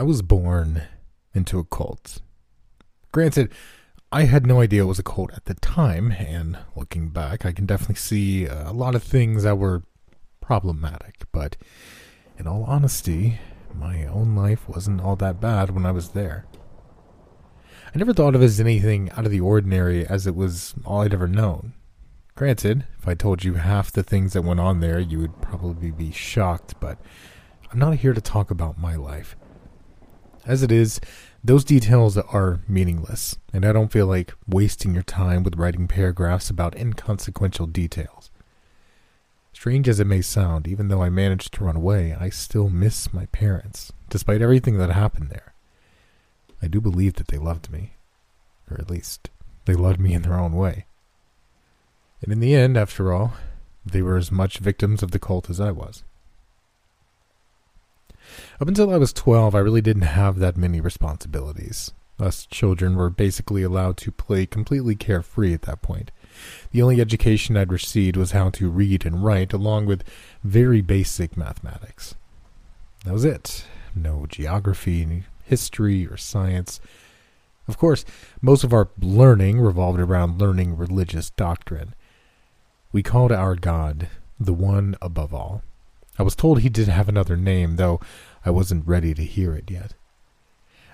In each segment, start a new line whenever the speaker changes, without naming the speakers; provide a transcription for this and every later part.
I was born into a cult. Granted, I had no idea it was a cult at the time, and looking back, I can definitely see uh, a lot of things that were problematic, but in all honesty, my own life wasn't all that bad when I was there. I never thought of it as anything out of the ordinary as it was all I'd ever known. Granted, if I told you half the things that went on there, you would probably be shocked, but I'm not here to talk about my life. As it is, those details are meaningless, and I don't feel like wasting your time with writing paragraphs about inconsequential details. Strange as it may sound, even though I managed to run away, I still miss my parents, despite everything that happened there. I do believe that they loved me, or at least they loved me in their own way. And in the end, after all, they were as much victims of the cult as I was. Up until I was 12, I really didn't have that many responsibilities. Us children were basically allowed to play completely carefree at that point. The only education I'd received was how to read and write, along with very basic mathematics. That was it. No geography, history, or science. Of course, most of our learning revolved around learning religious doctrine. We called our God the One Above All. I was told he did have another name, though I wasn't ready to hear it yet.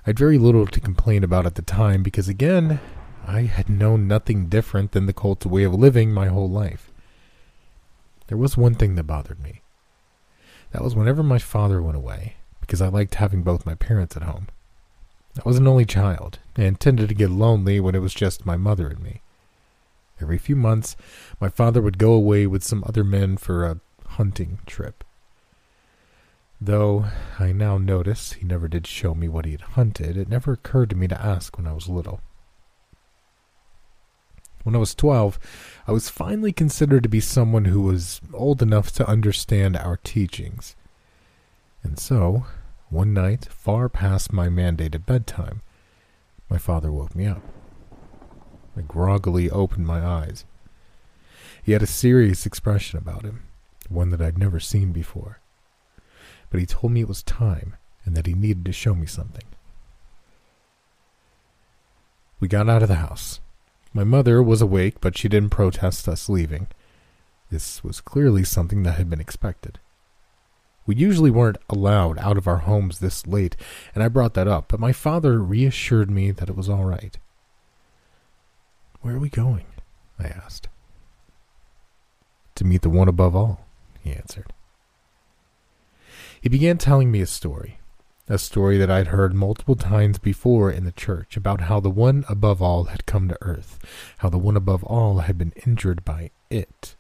I had very little to complain about at the time because, again, I had known nothing different than the cult's way of living my whole life. There was one thing that bothered me. That was whenever my father went away, because I liked having both my parents at home. I was an only child, and tended to get lonely when it was just my mother and me. Every few months, my father would go away with some other men for a hunting trip. Though I now notice he never did show me what he had hunted, it never occurred to me to ask when I was little. When I was 12, I was finally considered to be someone who was old enough to understand our teachings. And so, one night, far past my mandated bedtime, my father woke me up. I groggily opened my eyes. He had a serious expression about him, one that I'd never seen before. But he told me it was time and that he needed to show me something. We got out of the house. My mother was awake, but she didn't protest us leaving. This was clearly something that had been expected. We usually weren't allowed out of our homes this late, and I brought that up, but my father reassured me that it was all right. Where are we going? I asked. To meet the one above all, he answered. He began telling me a story, a story that I'd heard multiple times before in the church about how the one above all had come to earth, how the one above all had been injured by it.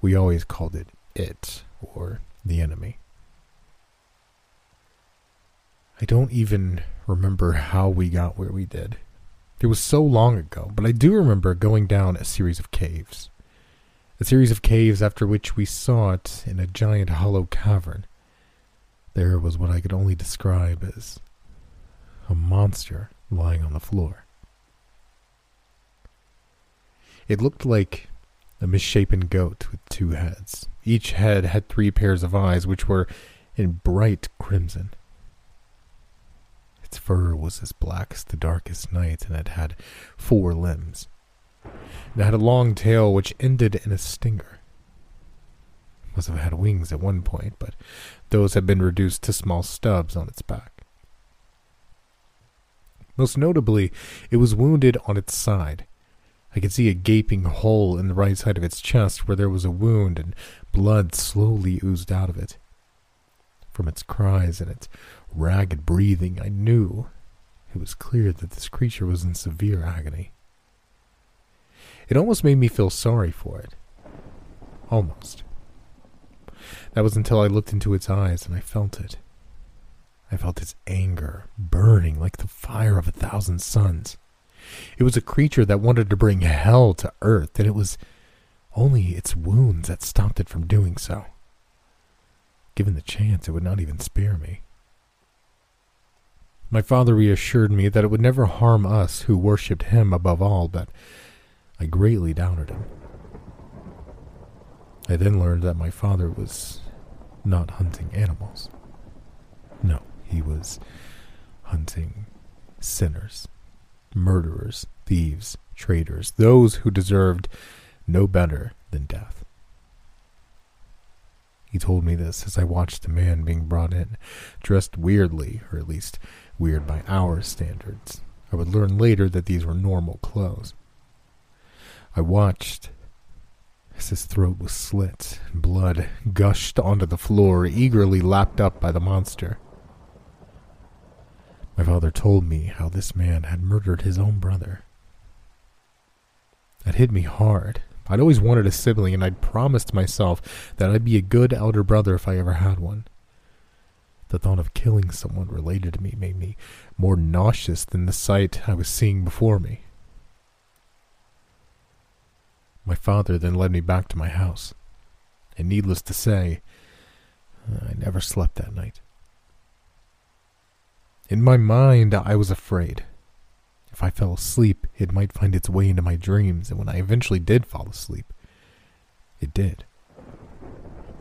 We always called it it, or the enemy. I don't even remember how we got where we did. It was so long ago, but I do remember going down a series of caves. A series of caves after which we it in a giant hollow cavern. There was what I could only describe as a monster lying on the floor. It looked like a misshapen goat with two heads. Each head had three pairs of eyes, which were in bright crimson. Its fur was as black as the darkest night, and it had four limbs. It had a long tail which ended in a stinger. It must have had wings at one point, but those had been reduced to small stubs on its back. Most notably, it was wounded on its side. I could see a gaping hole in the right side of its chest where there was a wound, and blood slowly oozed out of it. From its cries and its ragged breathing, I knew it was clear that this creature was in severe agony. It almost made me feel sorry for it. Almost. That was until I looked into its eyes and I felt it. I felt its anger burning like the fire of a thousand suns. It was a creature that wanted to bring hell to earth, and it was only its wounds that stopped it from doing so. Given the chance, it would not even spare me. My father reassured me that it would never harm us who worshipped him above all, but I greatly doubted him. I then learned that my father was not hunting animals. No, He was hunting sinners, murderers, thieves, traitors, those who deserved no better than death. He told me this as I watched a man being brought in, dressed weirdly, or at least weird by our standards. I would learn later that these were normal clothes. I watched his throat was slit blood gushed onto the floor, eagerly lapped up by the monster. My father told me how this man had murdered his own brother. That hit me hard. I'd always wanted a sibling, and I'd promised myself that I'd be a good elder brother if I ever had one. The thought of killing someone related to me made me more nauseous than the sight I was seeing before me. My father then led me back to my house, and needless to say, I never slept that night. In my mind, I was afraid. If I fell asleep, it might find its way into my dreams, and when I eventually did fall asleep, it did.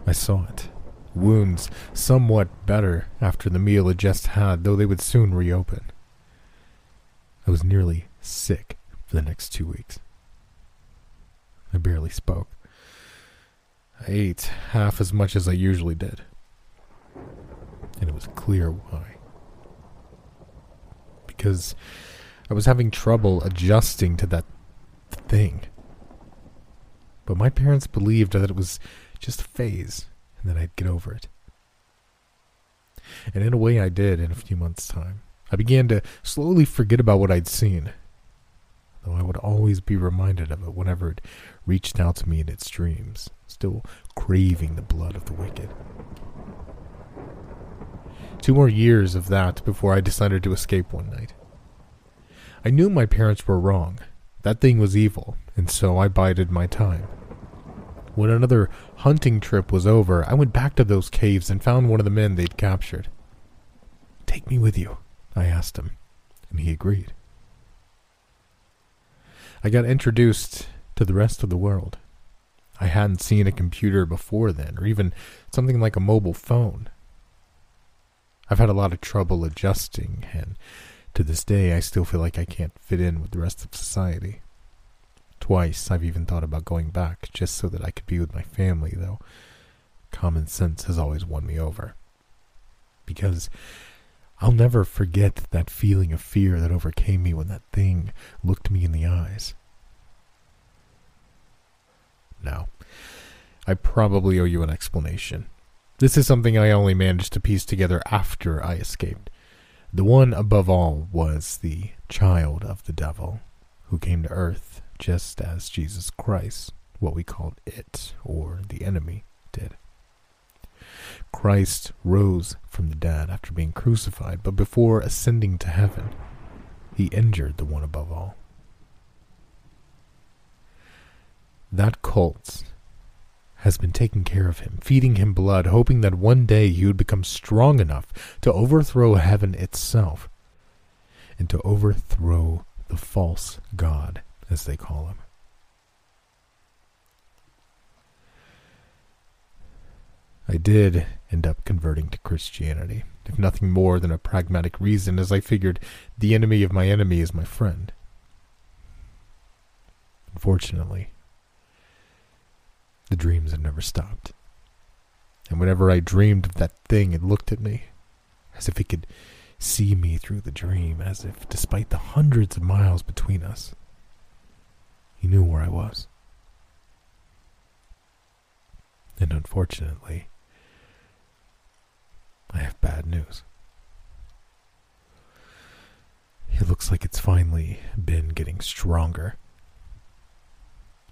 I saw it. Wounds somewhat better after the meal had just had, though they would soon reopen. I was nearly sick for the next two weeks. I barely spoke. I ate half as much as I usually did. And it was clear why. Because I was having trouble adjusting to that thing. But my parents believed that it was just a phase and that I'd get over it. And in a way, I did in a few months' time. I began to slowly forget about what I'd seen, though I would always be reminded of it whenever it reached out to me in its dreams, still craving the blood of the wicked. Two more years of that before I decided to escape one night. I knew my parents were wrong. That thing was evil, and so I bided my time. When another hunting trip was over, I went back to those caves and found one of the men they'd captured. Take me with you, I asked him, and he agreed. I got introduced to the rest of the world. I hadn't seen a computer before then, or even something like a mobile phone. I've had a lot of trouble adjusting, and to this day, I still feel like I can't fit in with the rest of society. Twice, I've even thought about going back just so that I could be with my family, though common sense has always won me over. Because I'll never forget that feeling of fear that overcame me when that thing looked me in the eyes. Now, I probably owe you an explanation. This is something I only managed to piece together after I escaped. The one above all was the child of the devil, who came to earth just as Jesus Christ, what we called it, or the enemy, did. Christ rose from the dead after being crucified, but before ascending to heaven, he injured the one above all. That cult has been taking care of him, feeding him blood, hoping that one day he would become strong enough to overthrow heaven itself and to overthrow the false God, as they call him. I did end up converting to Christianity, if nothing more than a pragmatic reason, as I figured the enemy of my enemy is my friend. Unfortunately, the dreams had never stopped. And whenever I dreamed of that thing, it looked at me as if it could see me through the dream, as if, despite the hundreds of miles between us, he knew where I was. And unfortunately, I have bad news. It looks like it's finally been getting stronger.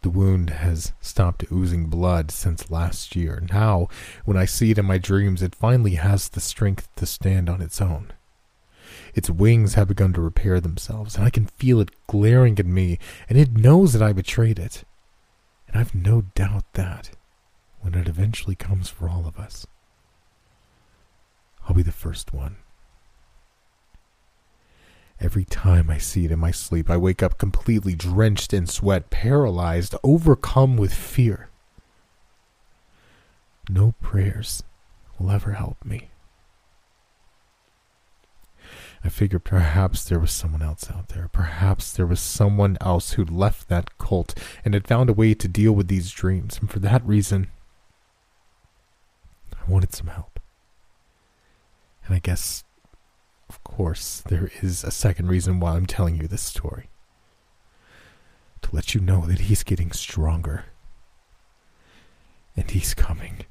The wound has stopped oozing blood since last year. Now, when I see it in my dreams, it finally has the strength to stand on its own. Its wings have begun to repair themselves, and I can feel it glaring at me, and it knows that I betrayed it. And I've no doubt that, when it eventually comes for all of us, I'll be the first one. Every time I see it in my sleep, I wake up completely drenched in sweat, paralyzed, overcome with fear. No prayers will ever help me. I figured perhaps there was someone else out there. Perhaps there was someone else who'd left that cult and had found a way to deal with these dreams. And for that reason, I wanted some help. And I guess, of course, there is a second reason why I'm telling you this story. To let you know that he's getting stronger. And he's coming.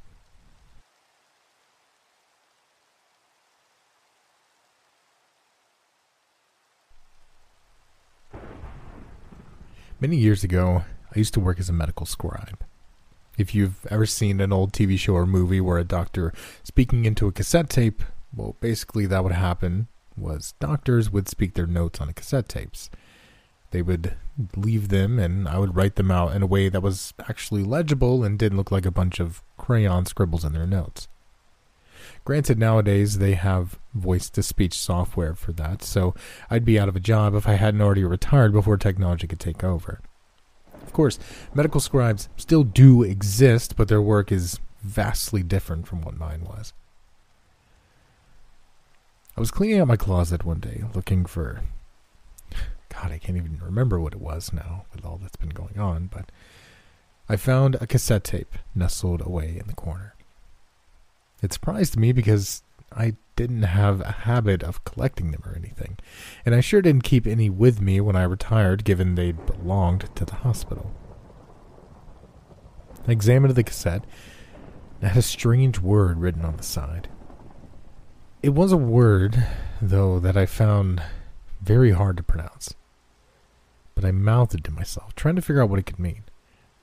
Many years ago, I used to work as a medical scribe. If you've ever seen an old TV show or movie where a doctor speaking into a cassette tape, well, basically that would happen was doctors would speak their notes on cassette tapes. They would leave them and I would write them out in a way that was actually legible and didn't look like a bunch of crayon scribbles in their notes. Granted, nowadays they have voice to speech software for that, so I'd be out of a job if I hadn't already retired before technology could take over. Of course, medical scribes still do exist, but their work is vastly different from what mine was. I was cleaning out my closet one day looking for. God, I can't even remember what it was now with all that's been going on, but I found a cassette tape nestled away in the corner. It surprised me because I didn't have a habit of collecting them or anything, and I sure didn't keep any with me when I retired, given they'd belonged to the hospital. I examined the cassette and had a strange word written on the side. It was a word, though, that I found very hard to pronounce. But I mouthed it to myself, trying to figure out what it could mean.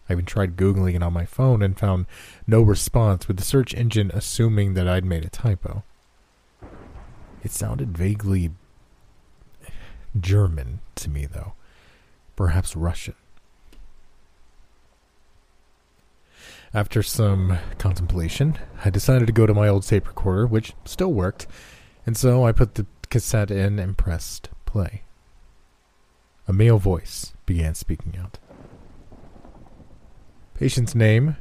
I even tried Googling it on my phone and found no response, with the search engine assuming that I'd made a typo. It sounded vaguely German to me, though. Perhaps Russian. After some contemplation, I decided to go to my old tape recorder, which still worked, and so I put the cassette in and pressed play. A male voice began speaking out. Patient's name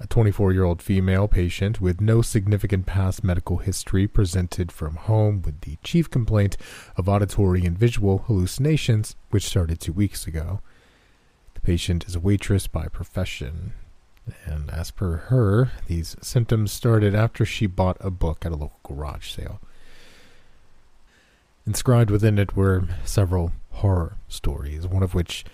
a 24 year old female patient with no significant past medical history presented from home with the chief complaint of auditory and visual hallucinations, which started two weeks ago. The patient is a waitress by profession, and as per her, these symptoms started after she bought a book at a local garage sale. Inscribed within it were several horror stories, one of which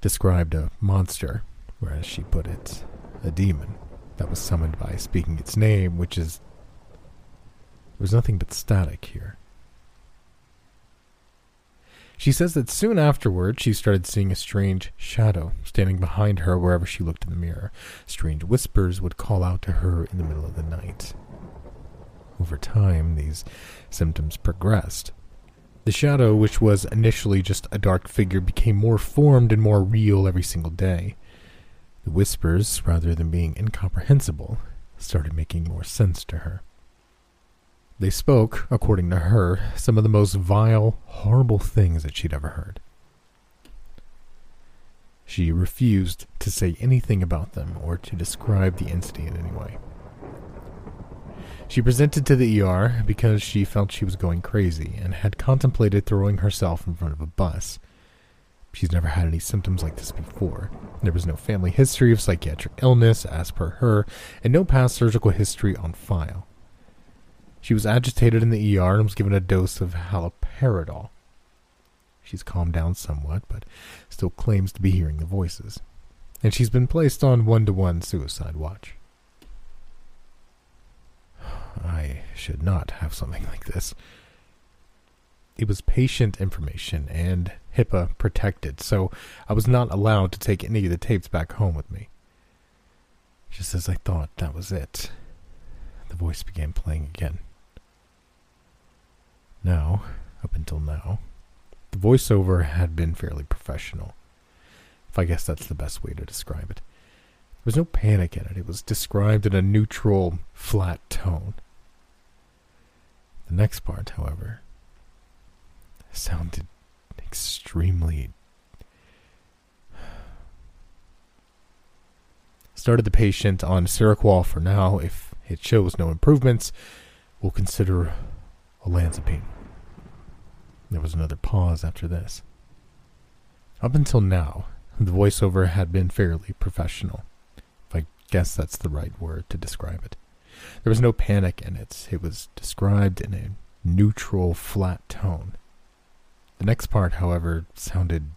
described a monster or as she put it, a demon that was summoned by speaking its name, which is. There was nothing but static here. She says that soon afterward she started seeing a strange shadow standing behind her wherever she looked in the mirror. Strange whispers would call out to her in the middle of the night. Over time, these symptoms progressed. The shadow, which was initially just a dark figure, became more formed and more real every single day. The whispers, rather than being incomprehensible, started making more sense to her. They spoke, according to her, some of the most vile, horrible things that she'd ever heard. She refused to say anything about them or to describe the incident in any way. She presented to the ER because she felt she was going crazy and had contemplated throwing herself in front of a bus She's never had any symptoms like this before. There was no family history of psychiatric illness, as per her, and no past surgical history on file. She was agitated in the ER and was given a dose of haloperidol. She's calmed down somewhat, but still claims to be hearing the voices. And she's been placed on one to one suicide watch. I should not have something like this it was patient information and HIPAA protected, so I was not allowed to take any of the tapes back home with me. Just as I thought that was it, the voice began playing again. Now, up until now, the voiceover had been fairly professional. If I guess that's the best way to describe it. There was no panic in it, it was described in a neutral, flat tone. The next part, however, sounded extremely. Started the patient on Seroquel for now. If it shows no improvements, we'll consider olanzapine. There was another pause after this. Up until now, the voiceover had been fairly professional. If I guess that's the right word to describe it. There was no panic in it. It was described in a neutral, flat tone. The next part, however, sounded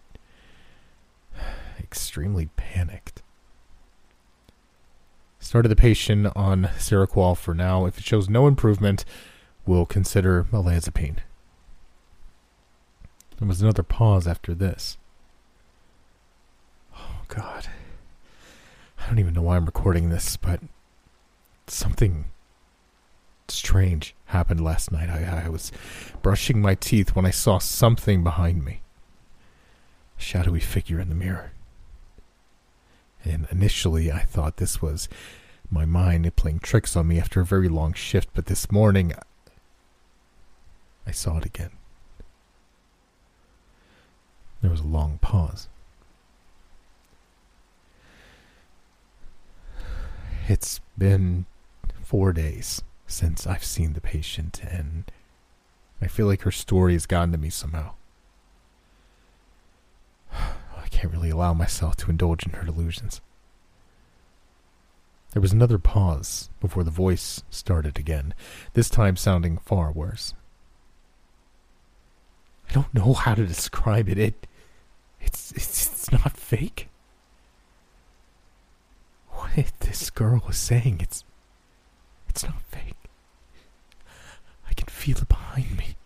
extremely panicked. Started the patient on Seroquel for now. If it shows no improvement, we'll consider olanzapine. There was another pause after this. Oh, God. I don't even know why I'm recording this, but something strange happened last night. I, I was brushing my teeth when I saw something behind me. A shadowy figure in the mirror. And initially, I thought this was my mind playing tricks on me after a very long shift, but this morning, I saw it again. There was a long pause. It's been four days since I've seen the patient, and I feel like her story has gotten to me somehow. I can't really allow myself to indulge in her delusions. There was another pause before the voice started again, this time sounding far worse. I don't know how to describe it. It it's it's, it's not fake. What this girl was saying, it's it's not fake. I can feel it behind me.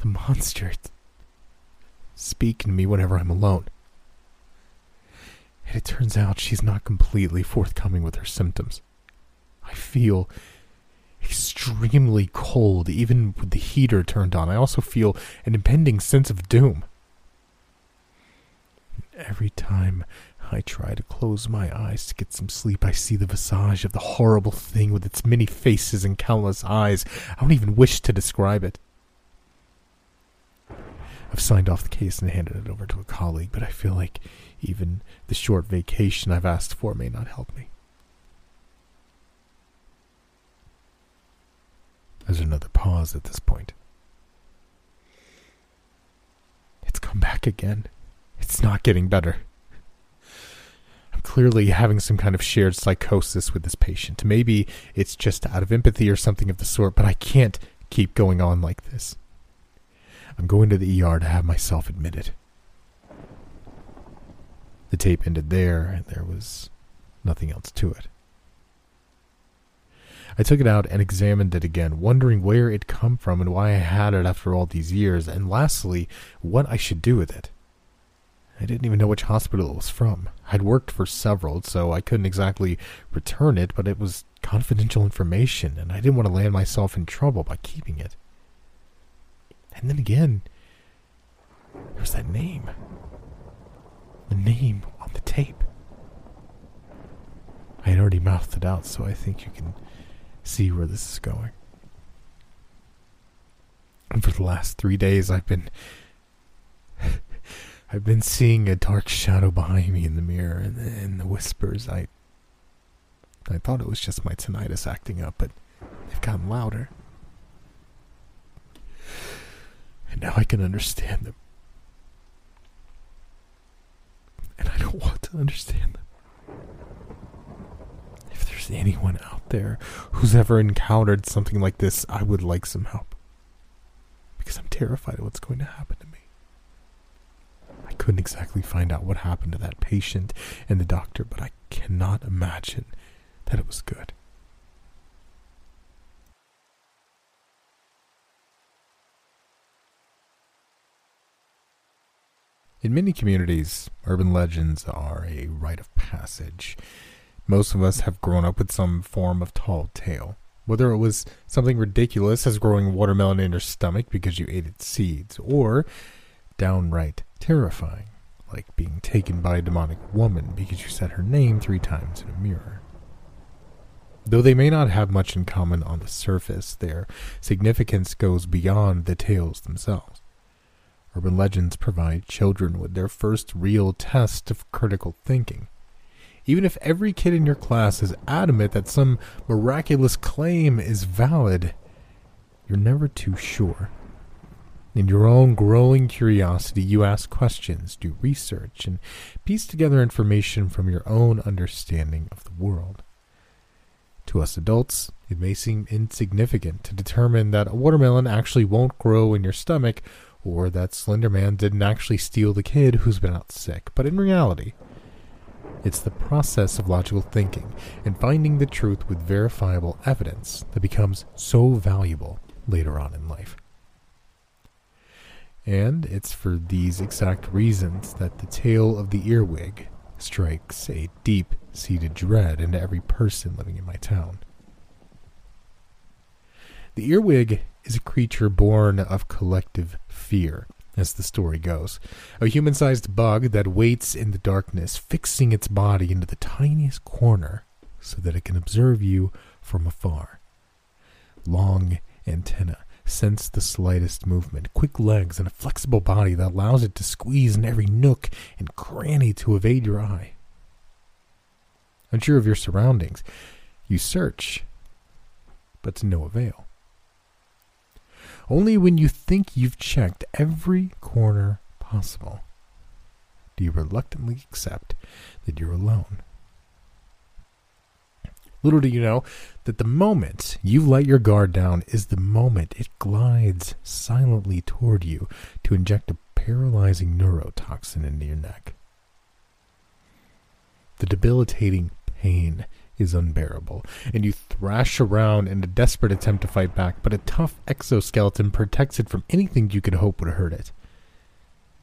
The monster it's speaking to me whenever I'm alone. And it turns out she's not completely forthcoming with her symptoms. I feel extremely cold, even with the heater turned on. I also feel an impending sense of doom. Every time I try to close my eyes to get some sleep, I see the visage of the horrible thing with its many faces and countless eyes. I don't even wish to describe it. I've signed off the case and handed it over to a colleague, but I feel like even the short vacation I've asked for may not help me. There's another pause at this point. It's come back again. It's not getting better. I'm clearly having some kind of shared psychosis with this patient. Maybe it's just out of empathy or something of the sort, but I can't keep going on like this. I'm going to the ER to have myself admitted. The tape ended there, and there was nothing else to it. I took it out and examined it again, wondering where it come from and why I had it after all these years, and lastly, what I should do with it. I didn't even know which hospital it was from. I'd worked for several, so I couldn't exactly return it, but it was confidential information, and I didn't want to land myself in trouble by keeping it. And then again, there was that name. The name on the tape. I had already mouthed it out, so I think you can see where this is going. And for the last three days, I've been. I've been seeing a dark shadow behind me in the mirror and the, and the whispers. I. I thought it was just my tinnitus acting up, but they've gotten louder. And now I can understand them. And I don't want to understand them If there's anyone out there who's ever encountered something like this, I would like some help. Because I'm terrified of what's going to happen couldn't exactly find out what happened to that patient and the doctor, but I cannot imagine that it was good. In many communities, urban legends are a rite of passage. Most of us have grown up with some form of tall tale. Whether it was something ridiculous as growing watermelon in your stomach because you ate its seeds, or downright terrifying, like being taken by a demonic woman because you said her name three times in a mirror. Though they may not have much in common on the surface, their significance goes beyond the tales themselves. Urban legends provide children with their first real test of critical thinking even if every kid in your class is adamant that some miraculous claim is valid, you're never too sure. In your own growing curiosity, you ask questions, do research, and piece together information from your own understanding of the world. To us adults, it may seem insignificant to determine that a watermelon actually won't grow in your stomach or that Slender Man didn't actually steal the kid who's been out sick, but in reality, it's the process of logical thinking and finding the truth with verifiable evidence that becomes so valuable later on in life. And it's for these exact reasons that the tale of the earwig strikes a deep seated dread into every person living in my town. The earwig is a creature born of collective fear, as the story goes. A human sized bug that waits in the darkness, fixing its body into the tiniest corner so that it can observe you from afar. Long antennae sense the slightest movement, quick legs, and a flexible body that allows it to squeeze in every nook and cranny to evade your eye. Unsure of your surroundings, you search, but to no avail. Only when you think you've checked every corner possible do you reluctantly accept that you're alone. Little do you know that the moment you let your guard down is the moment it glides silently toward you to inject a paralyzing neurotoxin into your neck. The debilitating pain is unbearable, and you thrash around in a desperate attempt to fight back, but a tough exoskeleton protects it from anything you could hope would hurt it.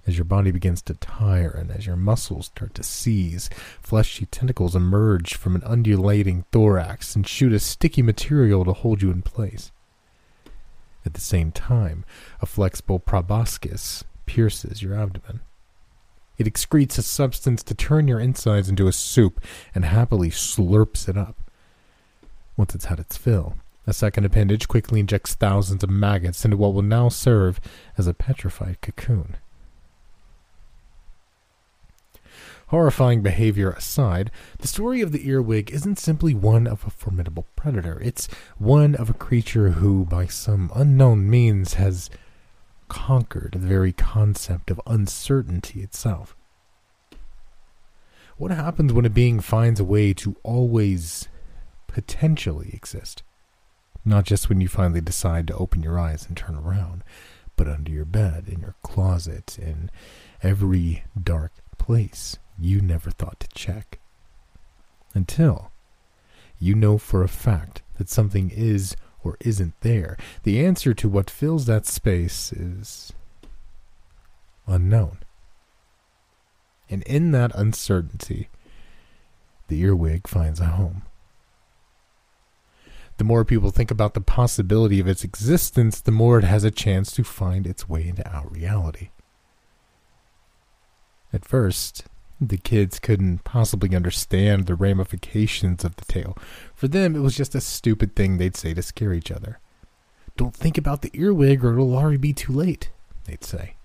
As your body begins to tire and as your muscles start to seize, fleshy tentacles emerge from an undulating thorax and shoot a sticky material to hold you in place. At the same time, a flexible proboscis pierces your abdomen. It excretes a substance to turn your insides into a soup and happily slurps it up. Once it's had its fill, a second appendage quickly injects thousands of maggots into what will now serve as a petrified cocoon. Horrifying behavior aside, the story of the earwig isn't simply one of a formidable predator. It's one of a creature who, by some unknown means, has conquered the very concept of uncertainty itself. What happens when a being finds a way to always potentially exist? Not just when you finally decide to open your eyes and turn around, but under your bed, in your closet, in every dark place you never thought to check. Until you know for a fact that something is or isn't there. The answer to what fills that space is unknown. And in that uncertainty, the earwig finds a home. The more people think about the possibility of its existence, the more it has a chance to find its way into our reality. At first, the kids couldn't possibly understand the ramifications of the tale. For them, it was just a stupid thing they'd say to scare each other. Don't think about the earwig or it'll already be too late, they'd say.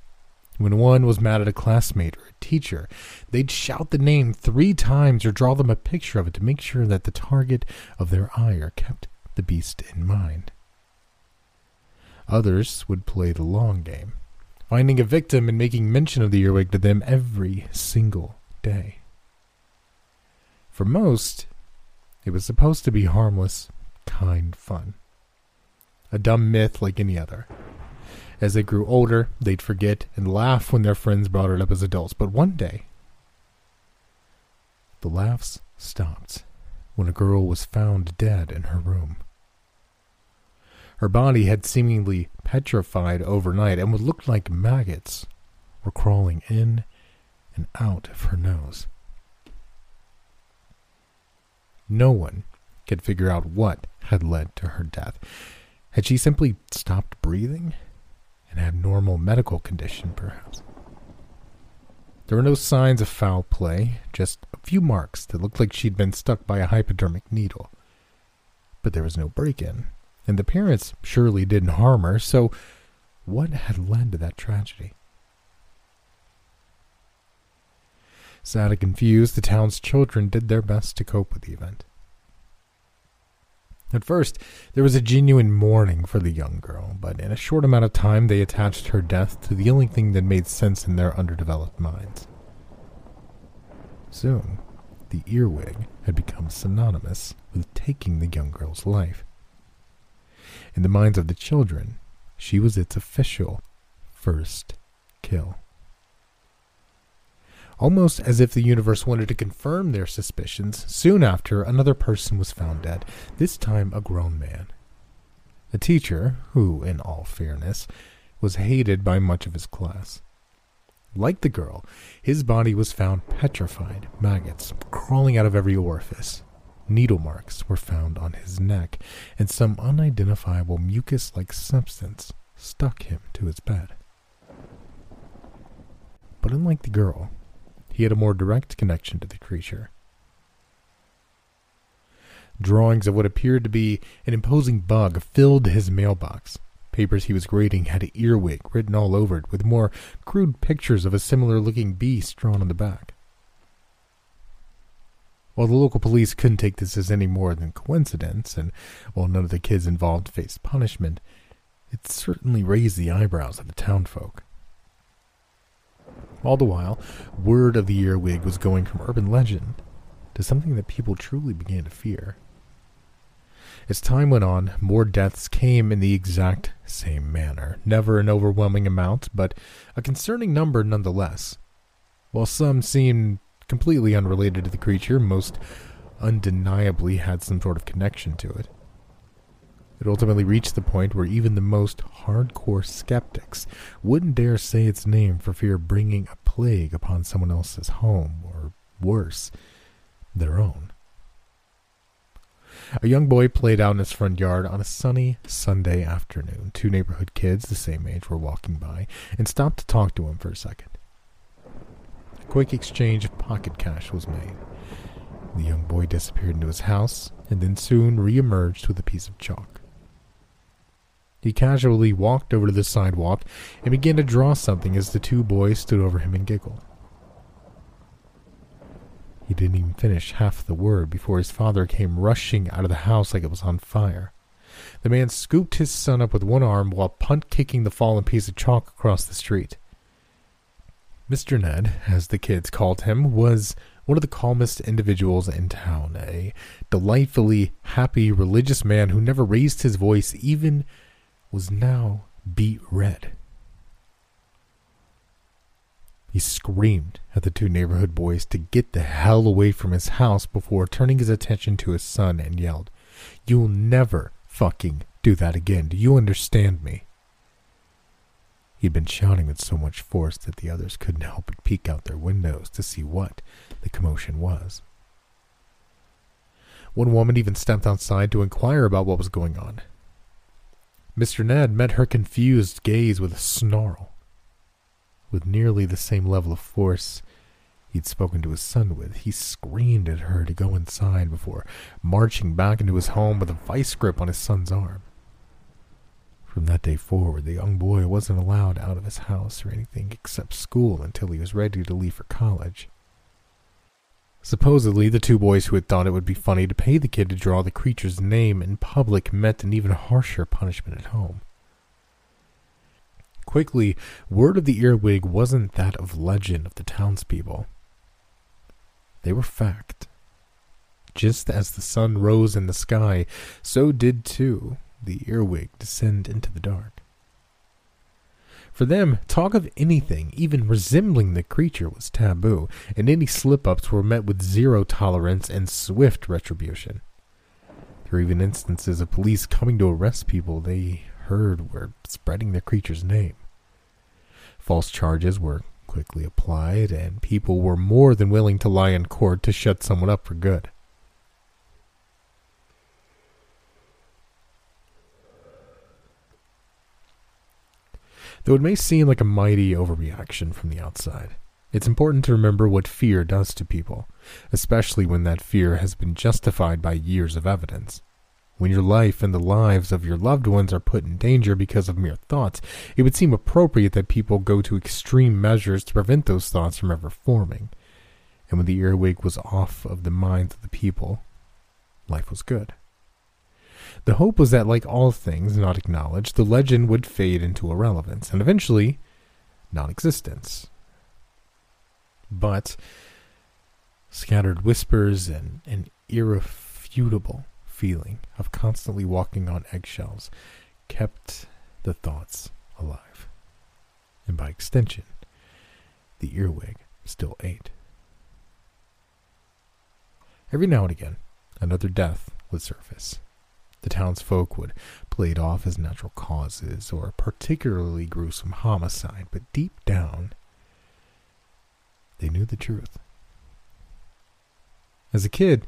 When one was mad at a classmate or a teacher, they'd shout the name three times or draw them a picture of it to make sure that the target of their ire kept the beast in mind. Others would play the long game, finding a victim and making mention of the earwig to them every single day. For most, it was supposed to be harmless, kind fun. A dumb myth like any other. As they grew older, they'd forget and laugh when their friends brought it up as adults. But one day, the laughs stopped when a girl was found dead in her room. Her body had seemingly petrified overnight, and what looked like maggots were crawling in and out of her nose. No one could figure out what had led to her death. Had she simply stopped breathing An abnormal medical condition, perhaps? There were no signs of foul play, just a few marks that looked like she'd been stuck by a hypodermic needle. But there was no break in, and the parents surely didn't harm her, so what had led to that tragedy? Sad and confused, the town's children did their best to cope with the event. At first, there was a genuine mourning for the young girl, but in a short amount of time they attached her death to the only thing that made sense in their underdeveloped minds. Soon, the earwig had become synonymous with taking the young girl's life. In the minds of the children, she was its official first kill. Almost as if the universe wanted to confirm their suspicions, soon after, another person was found dead, this time a grown man. A teacher who, in all fairness, was hated by much of his class. Like the girl, his body was found petrified, maggots crawling out of every orifice. Needle marks were found on his neck, and some unidentifiable mucus like substance stuck him to his bed. But unlike the girl, he had a more direct connection to the creature. Drawings of what appeared to be an imposing bug filled his mailbox. Papers he was grading had earwig written all over it, with more crude pictures of a similar looking beast drawn on the back. While the local police couldn't take this as any more than coincidence, and while none of the kids involved faced punishment, it certainly raised the eyebrows of the townfolk. All the while, word of the earwig was going from urban legend to something that people truly began to fear. As time went on, more deaths came in the exact same manner. Never an overwhelming amount, but a concerning number nonetheless. While some seemed completely unrelated to the creature, most undeniably had some sort of connection to it. It ultimately reached the point where even the most hardcore skeptics wouldn't dare say its name for fear of bringing a plague upon someone else's home, or worse, their own. A young boy played out in his front yard on a sunny Sunday afternoon. Two neighborhood kids the same age were walking by and stopped to talk to him for a second. A quick exchange of pocket cash was made. The young boy disappeared into his house and then soon re-emerged with a piece of chalk. He casually walked over to the sidewalk and began to draw something as the two boys stood over him and giggled. He didn't even finish half the word before his father came rushing out of the house like it was on fire. The man scooped his son up with one arm while punt kicking the fallen piece of chalk across the street. Mr. Ned, as the kids called him, was one of the calmest individuals in town, a delightfully happy religious man who never raised his voice even was now beet red. He screamed at the two neighborhood boys to get the hell away from his house before turning his attention to his son and yelled, You'll never fucking do that again. Do you understand me? He'd been shouting with so much force that the others couldn't help but peek out their windows to see what the commotion was. One woman even stepped outside to inquire about what was going on. Mr. Ned met her confused gaze with a snarl. With nearly the same level of force he'd spoken to his son with, he screamed at her to go inside before marching back into his home with a vice grip on his son's arm. From that day forward, the young boy wasn't allowed out of his house or anything except school until he was ready to leave for college. Supposedly, the two boys who had thought it would be funny to pay the kid to draw the creature's name in public met an even harsher punishment at home. Quickly, word of the earwig wasn't that of legend of the townspeople. They were fact. Just as the sun rose in the sky, so did too the earwig descend into the dark. For them, talk of anything, even resembling the creature, was taboo, and any slip ups were met with zero tolerance and swift retribution. There were even instances of police coming to arrest people they heard were spreading the creature's name. False charges were quickly applied, and people were more than willing to lie in court to shut someone up for good. Though it may seem like a mighty overreaction from the outside, it's important to remember what fear does to people, especially when that fear has been justified by years of evidence. When your life and the lives of your loved ones are put in danger because of mere thoughts, it would seem appropriate that people go to extreme measures to prevent those thoughts from ever forming. And when the earwig was off of the minds of the people, life was good. The hope was that, like all things not acknowledged, the legend would fade into irrelevance and eventually non existence. But scattered whispers and an irrefutable feeling of constantly walking on eggshells kept the thoughts alive. And by extension, the earwig still ate. Every now and again, another death would surface. The townsfolk would play it off as natural causes or a particularly gruesome homicide, but deep down, they knew the truth. As a kid,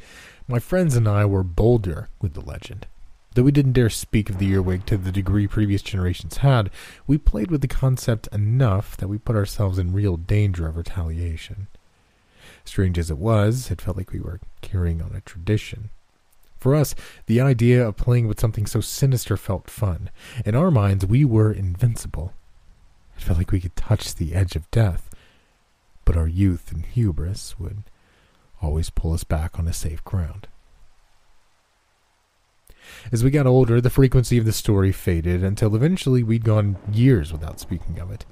my friends and I were bolder with the legend. Though we didn't dare speak of the earwig to the degree previous generations had, we played with the concept enough that we put ourselves in real danger of retaliation. Strange as it was, it felt like we were carrying on a tradition. For us, the idea of playing with something so sinister felt fun. In our minds, we were invincible. It felt like we could touch the edge of death, but our youth and hubris would always pull us back on a safe ground. As we got older, the frequency of the story faded until eventually we'd gone years without speaking of it.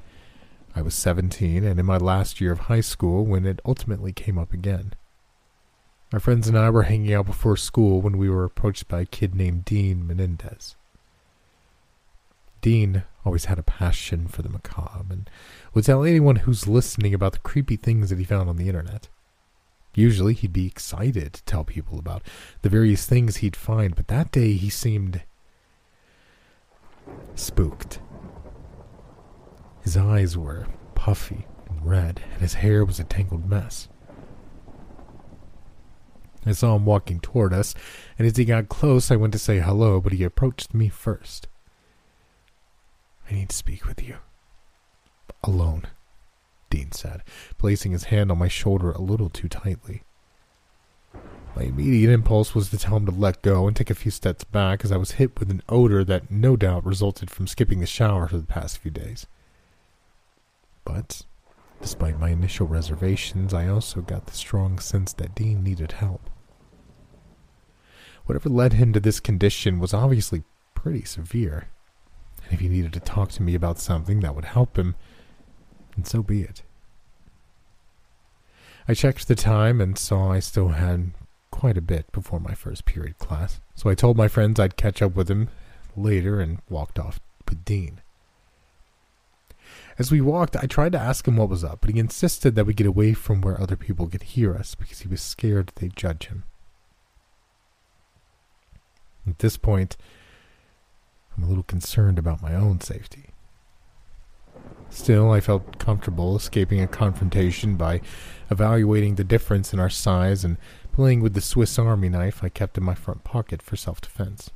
I was 17 and in my last year of high school when it ultimately came up again. My friends and I were hanging out before school when we were approached by a kid named Dean Menendez. Dean always had a passion for the macabre and would tell anyone who's listening about the creepy things that he found on the internet. Usually he'd be excited to tell people about the various things he'd find, but that day he seemed spooked. His eyes were puffy and red, and his hair was a tangled mess. I saw him walking toward us, and as he got close, I went to say hello, but he approached me first. I need to speak with you. Alone. Dean said, placing his hand on my shoulder a little too tightly. My immediate impulse was to tell him to let go and take a few steps back as I was hit with an odor that no doubt resulted from skipping the shower for the past few days. But, despite my initial reservations, I also got the strong sense that Dean needed help. Whatever led him to this condition was obviously pretty severe, and if he needed to talk to me about something that would help him, and so be it. I checked the time and saw I still had quite a bit before my first period class, so I told my friends I'd catch up with him later and walked off with Dean. As we walked, I tried to ask him what was up, but he insisted that we get away from where other people could hear us because he was scared they'd judge him. At this point, I'm a little concerned about my own safety. Still, I felt comfortable escaping a confrontation by evaluating the difference in our size and playing with the Swiss Army knife I kept in my front pocket for self defense.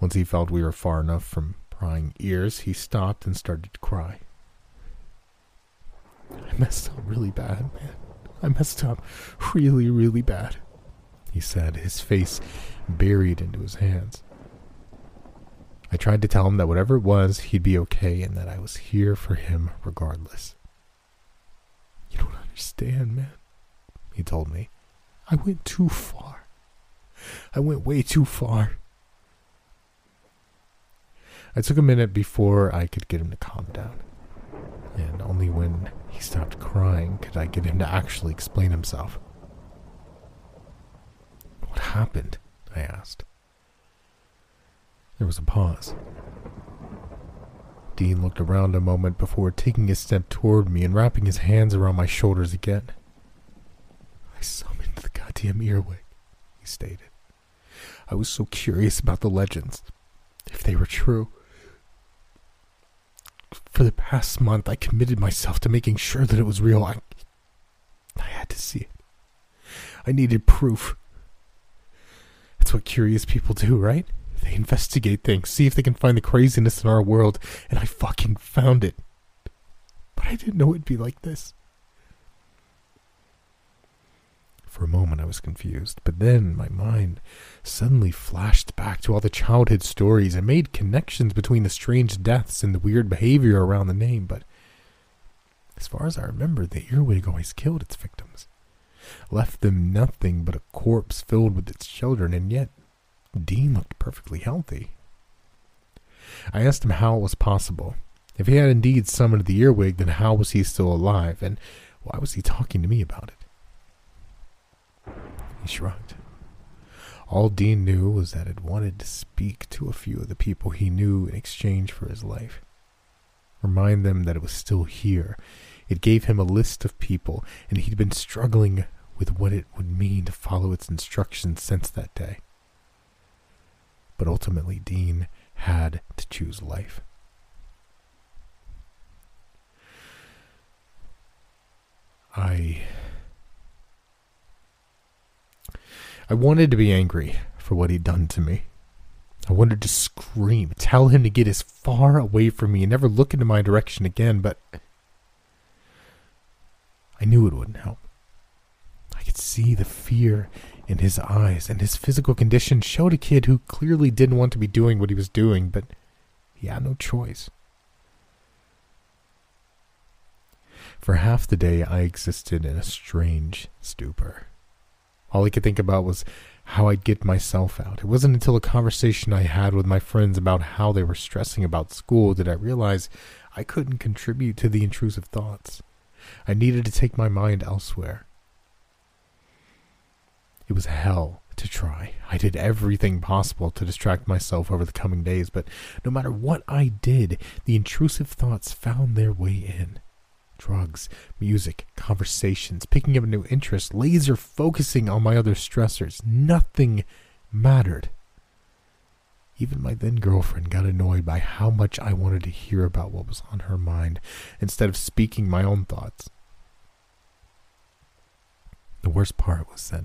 Once he felt we were far enough from prying ears, he stopped and started to cry. I messed up really bad, man. I messed up really, really bad, he said, his face buried into his hands. I tried to tell him that whatever it was, he'd be okay and that I was here for him regardless. You don't understand, man, he told me. I went too far. I went way too far. I took a minute before I could get him to calm down. And only when he stopped crying could I get him to actually explain himself. What happened? I asked. There was a pause. Dean looked around a moment before taking a step toward me and wrapping his hands around my shoulders again. I summoned the goddamn earwig, he stated. I was so curious about the legends, if they were true. For the past month, I committed myself to making sure that it was real. I, I had to see it. I needed proof. That's what curious people do, right? They investigate things, see if they can find the craziness in our world, and I fucking found it. But I didn't know it'd be like this. For a moment, I was confused, but then my mind suddenly flashed back to all the childhood stories and made connections between the strange deaths and the weird behavior around the name. But as far as I remember, the earwig always killed its victims, left them nothing but a corpse filled with its children, and yet Dean looked perfectly healthy. I asked him how it was possible. If he had indeed summoned the earwig, then how was he still alive, and why was he talking to me about it? He shrugged. All Dean knew was that it wanted to speak to a few of the people he knew in exchange for his life. Remind them that it was still here. It gave him a list of people, and he'd been struggling with what it would mean to follow its instructions since that day. But ultimately, Dean had to choose life. I I wanted to be angry for what he'd done to me. I wanted to scream, tell him to get as far away from me and never look into my direction again, but I knew it wouldn't help. I could see the fear in his eyes, and his physical condition showed a kid who clearly didn't want to be doing what he was doing, but he had no choice. For half the day, I existed in a strange stupor. All I could think about was how I'd get myself out. It wasn't until a conversation I had with my friends about how they were stressing about school that I realized I couldn't contribute to the intrusive thoughts. I needed to take my mind elsewhere. It was hell to try. I did everything possible to distract myself over the coming days, but no matter what I did, the intrusive thoughts found their way in drugs, music, conversations, picking up a new interest, laser focusing on my other stressors. Nothing mattered. Even my then girlfriend got annoyed by how much I wanted to hear about what was on her mind instead of speaking my own thoughts. The worst part was that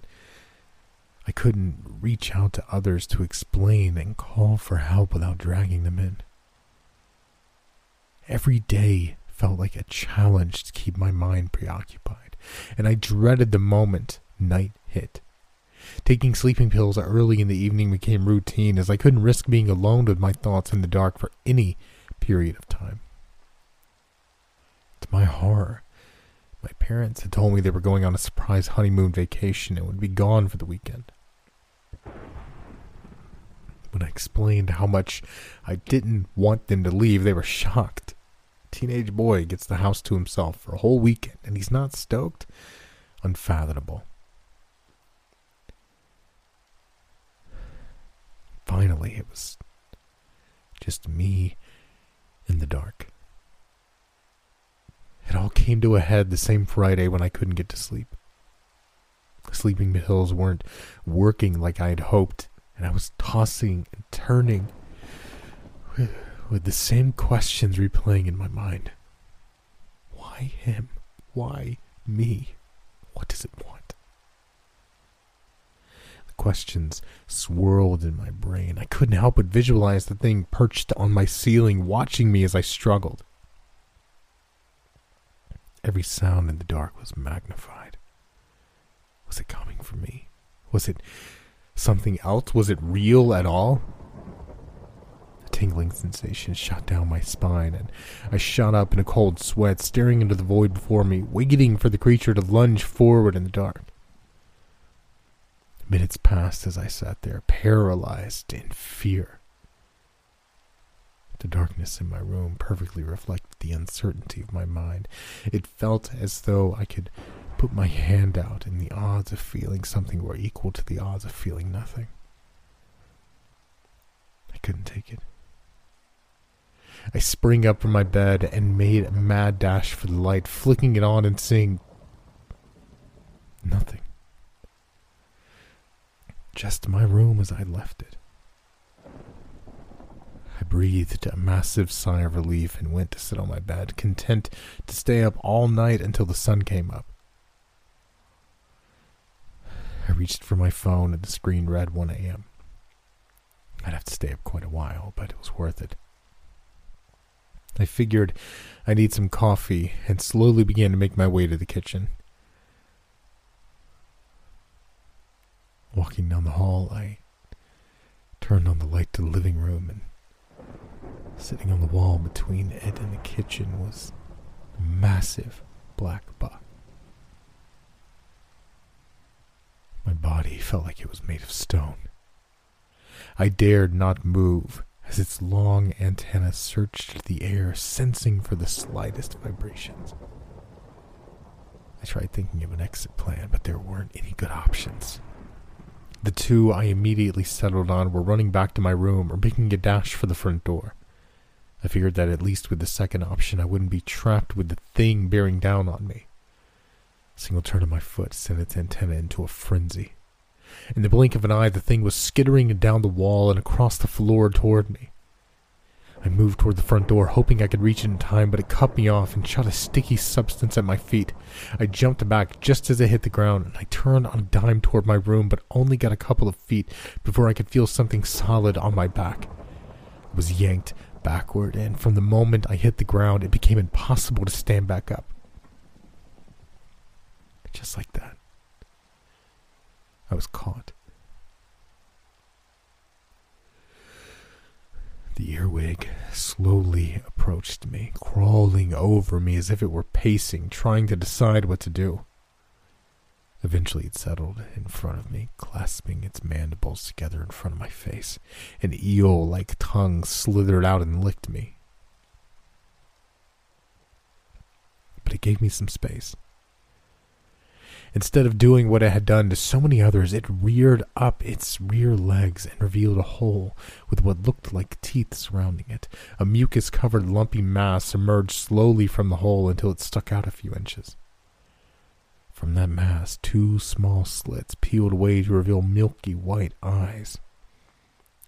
I couldn't reach out to others to explain and call for help without dragging them in. Every day felt like a challenge to keep my mind preoccupied, and I dreaded the moment night hit. Taking sleeping pills early in the evening became routine as I couldn't risk being alone with my thoughts in the dark for any period of time. To my horror, my parents had told me they were going on a surprise honeymoon vacation and would be gone for the weekend. When I explained how much I didn't want them to leave, they were shocked teenage boy gets the house to himself for a whole weekend and he's not stoked? Unfathomable. Finally, it was just me in the dark. It all came to a head the same Friday when I couldn't get to sleep. Sleeping pills weren't working like I had hoped, and I was tossing and turning with the same questions replaying in my mind. Why him? Why me? What does it want? The questions swirled in my brain. I couldn't help but visualize the thing perched on my ceiling, watching me as I struggled. Every sound in the dark was magnified. Was it coming from me? Was it something else? Was it real at all? A tingling sensation shot down my spine, and I shot up in a cold sweat, staring into the void before me, waiting for the creature to lunge forward in the dark. Minutes passed as I sat there, paralyzed in fear. The darkness in my room perfectly reflected the uncertainty of my mind. It felt as though I could put my hand out, and the odds of feeling something were equal to the odds of feeling nothing. I couldn't take it. I spring up from my bed and made a mad dash for the light, flicking it on and seeing nothing. Just my room as I left it. I breathed a massive sigh of relief and went to sit on my bed, content to stay up all night until the sun came up. I reached for my phone and the screen read 1 a.m. I'd have to stay up quite a while, but it was worth it. I figured I'd eat some coffee and slowly began to make my way to the kitchen. Walking down the hall, I turned on the light to the living room, and sitting on the wall between it and the kitchen was a massive black buck. My body felt like it was made of stone. I dared not move as its long antenna searched the air, sensing for the slightest vibrations. I tried thinking of an exit plan, but there weren't any good options. The two I immediately settled on were running back to my room or making a dash for the front door. I figured that at least with the second option, I wouldn't be trapped with the thing bearing down on me. A single turn of my foot sent its antenna into a frenzy. In the blink of an eye, the thing was skittering down the wall and across the floor toward me. I moved toward the front door, hoping I could reach it in time, but it cut me off and shot a sticky substance at my feet. I jumped back just as it hit the ground, and I turned on a dime toward my room, but only got a couple of feet before I could feel something solid on my back. I was yanked backward, and from the moment I hit the ground, it became impossible to stand back up. Just like that, I was caught. The earwig slowly approached me, crawling over me as if it were pacing, trying to decide what to do. Eventually, it settled in front of me, clasping its mandibles together in front of my face. An eel like tongue slithered out and licked me. But it gave me some space. Instead of doing what it had done to so many others, it reared up its rear legs and revealed a hole with what looked like teeth surrounding it. A mucus covered lumpy mass emerged slowly from the hole until it stuck out a few inches. From that mass, two small slits peeled away to reveal milky white eyes.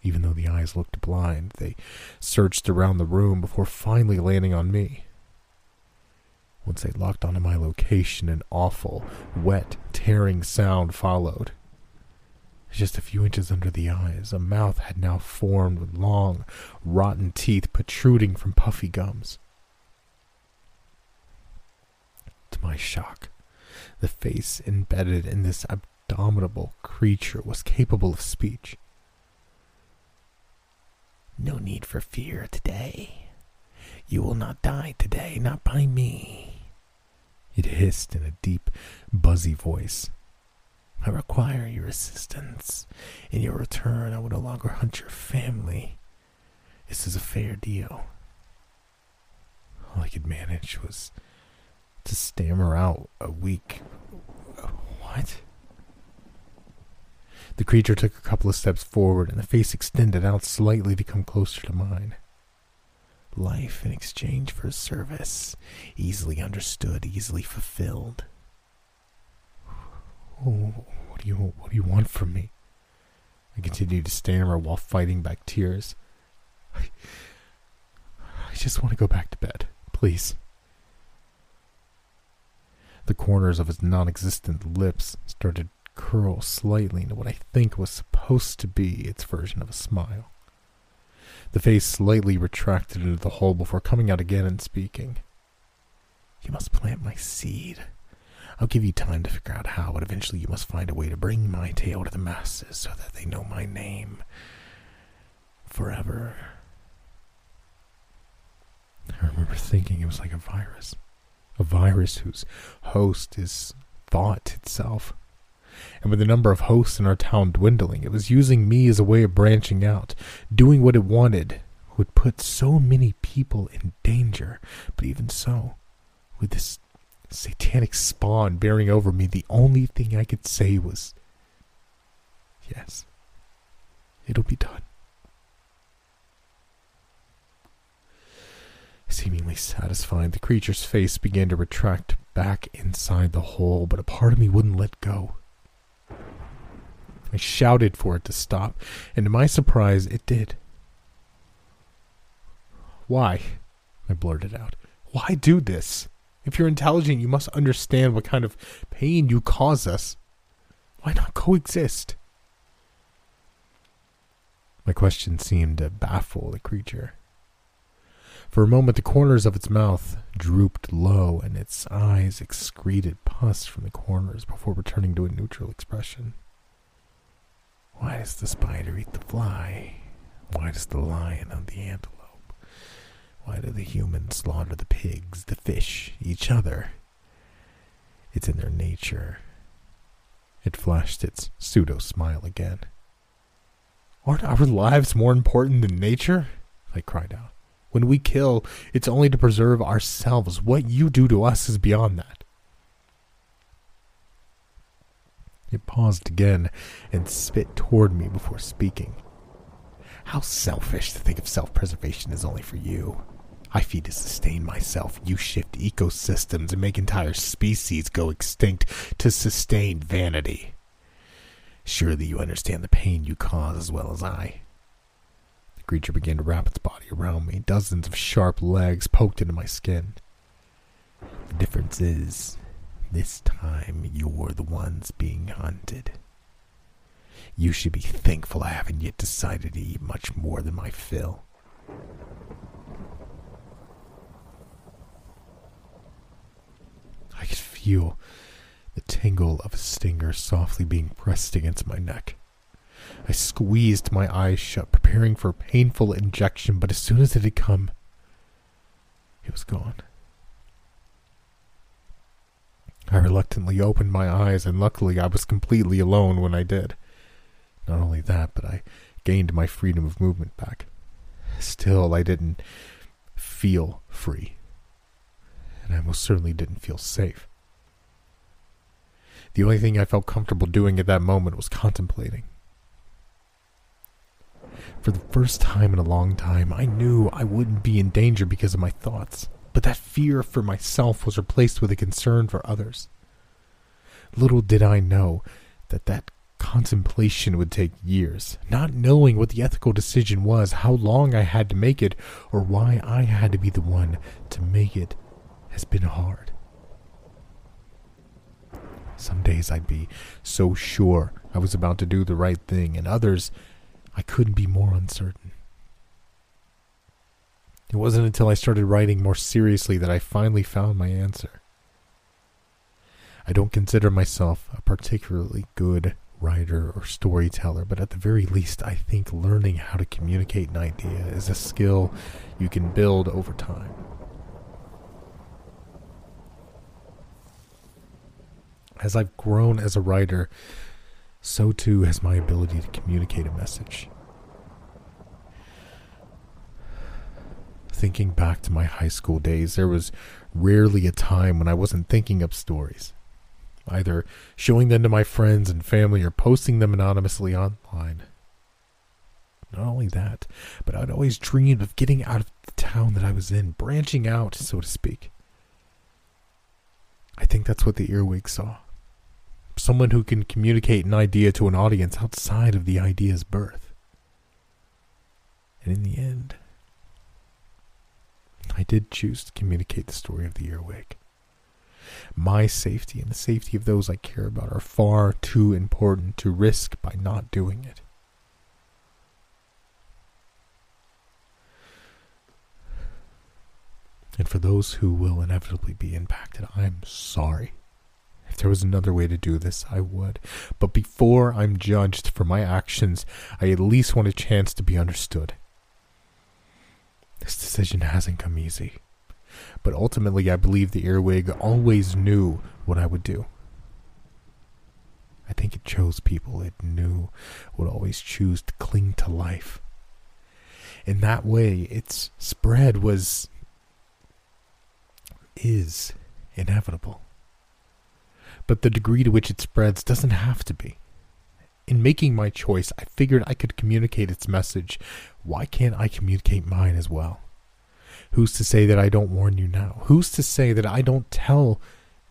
Even though the eyes looked blind, they searched around the room before finally landing on me. Once they locked onto my location, an awful, wet, tearing sound followed. Just a few inches under the eyes, a mouth had now formed with long, rotten teeth protruding from puffy gums. To my shock, the face embedded in this abominable creature was capable of speech. No need for fear today. You will not die today, not by me. It hissed in a deep, buzzy voice. I require your assistance. In your return, I will no longer hunt your family. This is a fair deal. All I could manage was to stammer out a weak. What? The creature took a couple of steps forward, and the face extended out slightly to come closer to mine life in exchange for service, easily understood, easily fulfilled. Oh, what do you what do you want from me? I continued to stammer while fighting back tears. I, I just want to go back to bed, please. The corners of his non existent lips started to curl slightly into what I think was supposed to be its version of a smile. The face slightly retracted into the hole before coming out again and speaking. You must plant my seed. I'll give you time to figure out how, but eventually you must find a way to bring my tale to the masses so that they know my name forever. I remember thinking it was like a virus. A virus whose host is thought itself and with the number of hosts in our town dwindling, it was using me as a way of branching out, doing what it wanted would put so many people in danger. But even so, with this satanic spawn bearing over me, the only thing I could say was, Yes, it'll be done. Seemingly satisfied, the creature's face began to retract back inside the hole, but a part of me wouldn't let go. I shouted for it to stop, and to my surprise, it did. Why? I blurted out. Why do this? If you're intelligent, you must understand what kind of pain you cause us. Why not coexist? My question seemed to baffle the creature. For a moment, the corners of its mouth drooped low, and its eyes excreted pus from the corners before returning to a neutral expression. Why does the spider eat the fly? Why does the lion hunt the antelope? Why do the humans slaughter the pigs, the fish, each other? It's in their nature. It flashed its pseudo smile again. Aren't our lives more important than nature? I cried out. When we kill, it's only to preserve ourselves. What you do to us is beyond that. It paused again and spit toward me before speaking. How selfish to think of self preservation as only for you. I feed to sustain myself. You shift ecosystems and make entire species go extinct to sustain vanity. Surely you understand the pain you cause as well as I. The creature began to wrap its body around me. Dozens of sharp legs poked into my skin. The difference is, this time you're the ones being hunted. You should be thankful I haven't yet decided to eat much more than my fill. I could feel the tingle of a stinger softly being pressed against my neck. I squeezed my eyes shut, preparing for a painful injection, but as soon as it had come, it was gone. I reluctantly opened my eyes, and luckily I was completely alone when I did. Not only that, but I gained my freedom of movement back. Still, I didn't feel free. And I most certainly didn't feel safe. The only thing I felt comfortable doing at that moment was contemplating. For the first time in a long time, I knew I wouldn't be in danger because of my thoughts, but that fear for myself was replaced with a concern for others. Little did I know that that contemplation would take years, not knowing what the ethical decision was, how long I had to make it, or why I had to be the one to make it, has been hard. Some days I'd be so sure I was about to do the right thing, and others I couldn't be more uncertain. It wasn't until I started writing more seriously that I finally found my answer. I don't consider myself a particularly good writer or storyteller, but at the very least, I think learning how to communicate an idea is a skill you can build over time. As I've grown as a writer, so too has my ability to communicate a message. Thinking back to my high school days, there was rarely a time when I wasn't thinking up stories either showing them to my friends and family or posting them anonymously online. Not only that, but I'd always dreamed of getting out of the town that I was in, branching out, so to speak. I think that's what the earwig saw. Someone who can communicate an idea to an audience outside of the idea's birth. And in the end, I did choose to communicate the story of the earwig. My safety and the safety of those I care about are far too important to risk by not doing it. And for those who will inevitably be impacted, I'm sorry. If there was another way to do this, I would. But before I'm judged for my actions, I at least want a chance to be understood. This decision hasn't come easy. But ultimately, I believe the earwig always knew what I would do. I think it chose people it knew would always choose to cling to life. In that way, its spread was. is inevitable. But the degree to which it spreads doesn't have to be. In making my choice, I figured I could communicate its message. Why can't I communicate mine as well? Who's to say that I don't warn you now? Who's to say that I don't tell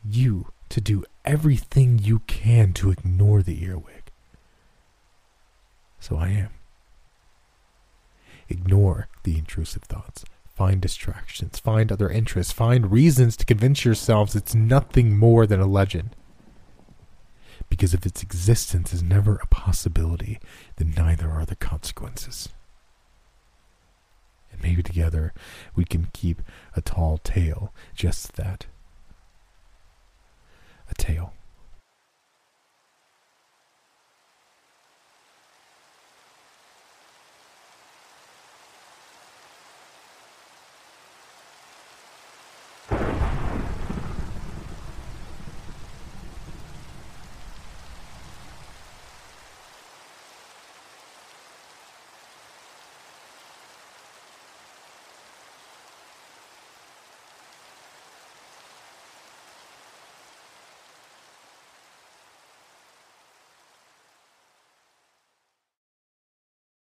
you to do everything you can to ignore the earwig? So I am. Ignore the intrusive thoughts. Find distractions. Find other interests. Find reasons to convince yourselves it's nothing more than a legend. Because if its existence is never a possibility, then neither are the consequences and maybe together we can keep a tall tale just that a tale.